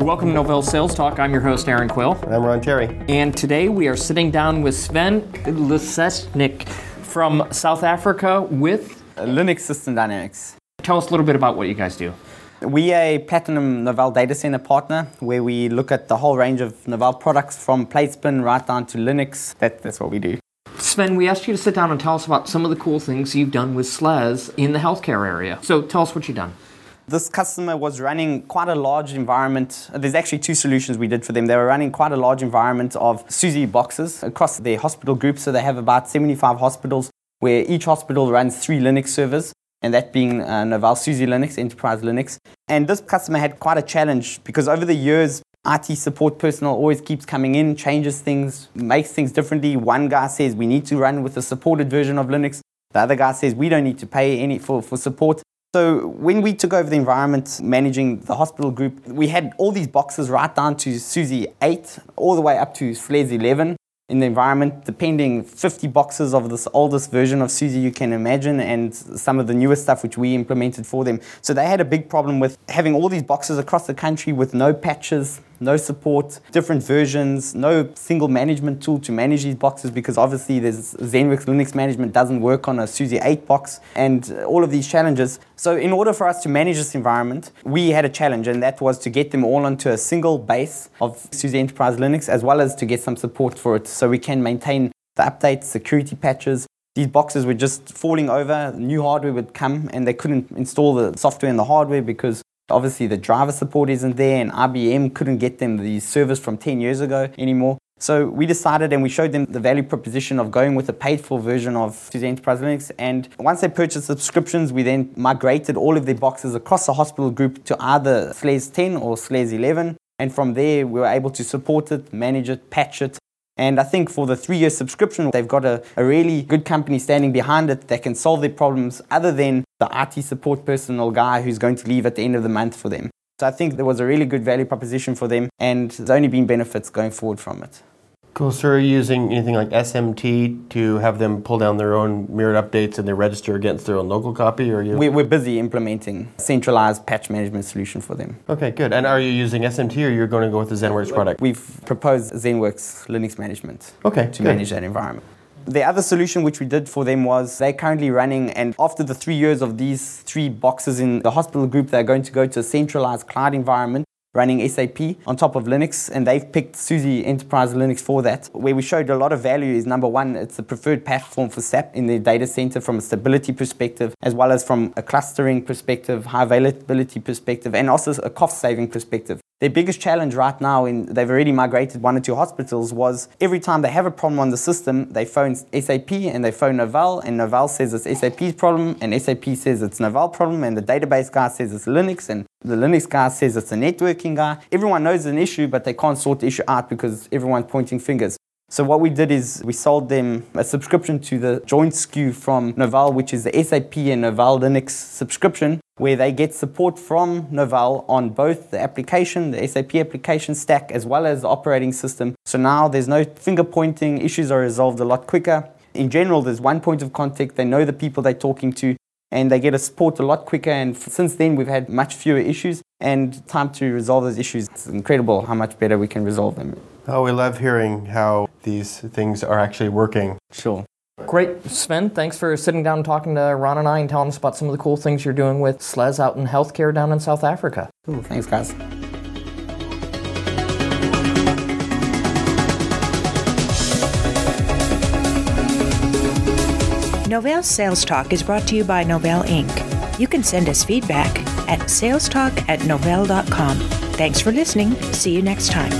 Welcome to Novell Sales Talk. I'm your host, Erin Quill. And I'm Ron Terry. And today we are sitting down with Sven Lesicnik from South Africa with Linux System Dynamics. Tell us a little bit about what you guys do. We are a Platinum Novell data center partner where we look at the whole range of Novell products from Platespin right down to Linux. That, that's what we do. Sven, we asked you to sit down and tell us about some of the cool things you've done with SLES in the healthcare area. So tell us what you've done. This customer was running quite a large environment. There's actually two solutions we did for them. They were running quite a large environment of SUSE boxes across their hospital group. So they have about 75 hospitals where each hospital runs three Linux servers, and that being uh, Novell SUSE Linux, Enterprise Linux. And this customer had quite a challenge because over the years, IT support personnel always keeps coming in, changes things, makes things differently. One guy says we need to run with a supported version of Linux. The other guy says we don't need to pay any for, for support. So when we took over the environment managing the hospital group, we had all these boxes right down to SUSE 8, all the way up to SLES 11 in the environment, depending 50 boxes of this oldest version of SUSE you can imagine, and some of the newest stuff which we implemented for them. So they had a big problem with having all these boxes across the country with no patches, no support, different versions, no single management tool to manage these boxes because obviously there's ZenWorks Linux management doesn't work on a SUSE 8 box and all of these challenges. So in order for us to manage this environment, we had a challenge and that was to get them all onto a single base of SUSE Enterprise Linux as well as to get some support for it so we can maintain the updates, security patches, these boxes were just falling over. New hardware would come and they couldn't install the software and the hardware because Obviously, the driver support isn't there, and IBM couldn't get them the service from 10 years ago anymore. So we decided and we showed them the value proposition of going with a paid for version of SUSE Enterprise Linux. And once they purchased subscriptions, we then migrated all of their boxes across the hospital group to either SLES 10 or SLES 11. And from there, we were able to support it, manage it, patch it, and I think for the three year subscription, they've got a, a really good company standing behind it that can solve their problems other than the IT support personnel guy who's going to leave at the end of the month for them. So I think there was a really good value proposition for them, and there's only been benefits going forward from it. Are you using anything like SMT to have them pull down their own mirrored updates and they register against their own local copy? Or you? We, we're busy implementing centralized patch management solution for them. Okay, good. And are you using SMT or you're going to go with the ZenWorks product? We've proposed ZenWorks Linux management okay, to good. manage that environment. The other solution which we did for them was they're currently running, and after the three years of these three boxes in the hospital group, they're going to go to a centralized cloud environment running SAP on top of Linux, and they've picked SUSE Enterprise Linux for that. Where we showed a lot of value is number one, it's the preferred platform for SAP in their data center from a stability perspective, as well as from a clustering perspective, high availability perspective, and also a cost saving perspective. Their biggest challenge right now, in they've already migrated one or two hospitals, was every time they have a problem on the system, they phone SAP and they phone Novell, and Novell says it's SAP's problem, and SAP says it's Novell problem, and the database guy says it's Linux, and the Linux guy says it's a networking guy. Everyone knows an issue, but they can't sort the issue out because everyone's pointing fingers. So what we did is we sold them a subscription to the joint SKU from Novell, which is the SAP and Novell Linux subscription, where they get support from Novell on both the application, the SAP application stack, as well as the operating system. So now there's no finger pointing, issues are resolved a lot quicker. In general, there's one point of contact, they know the people they're talking to, and they get a support a lot quicker. And since then, we've had much fewer issues and time to resolve those issues. It's incredible how much better we can resolve them. Oh, we love hearing how these things are actually working. Sure. Great. Sven, thanks for sitting down and talking to Ron and I and telling us about some of the cool things you're doing with SLES out in healthcare down in South Africa. Cool. Thanks, guys. Novell Sales Talk is brought to you by Novell Inc. You can send us feedback at salestalk at novell.com. Thanks for listening. See you next time.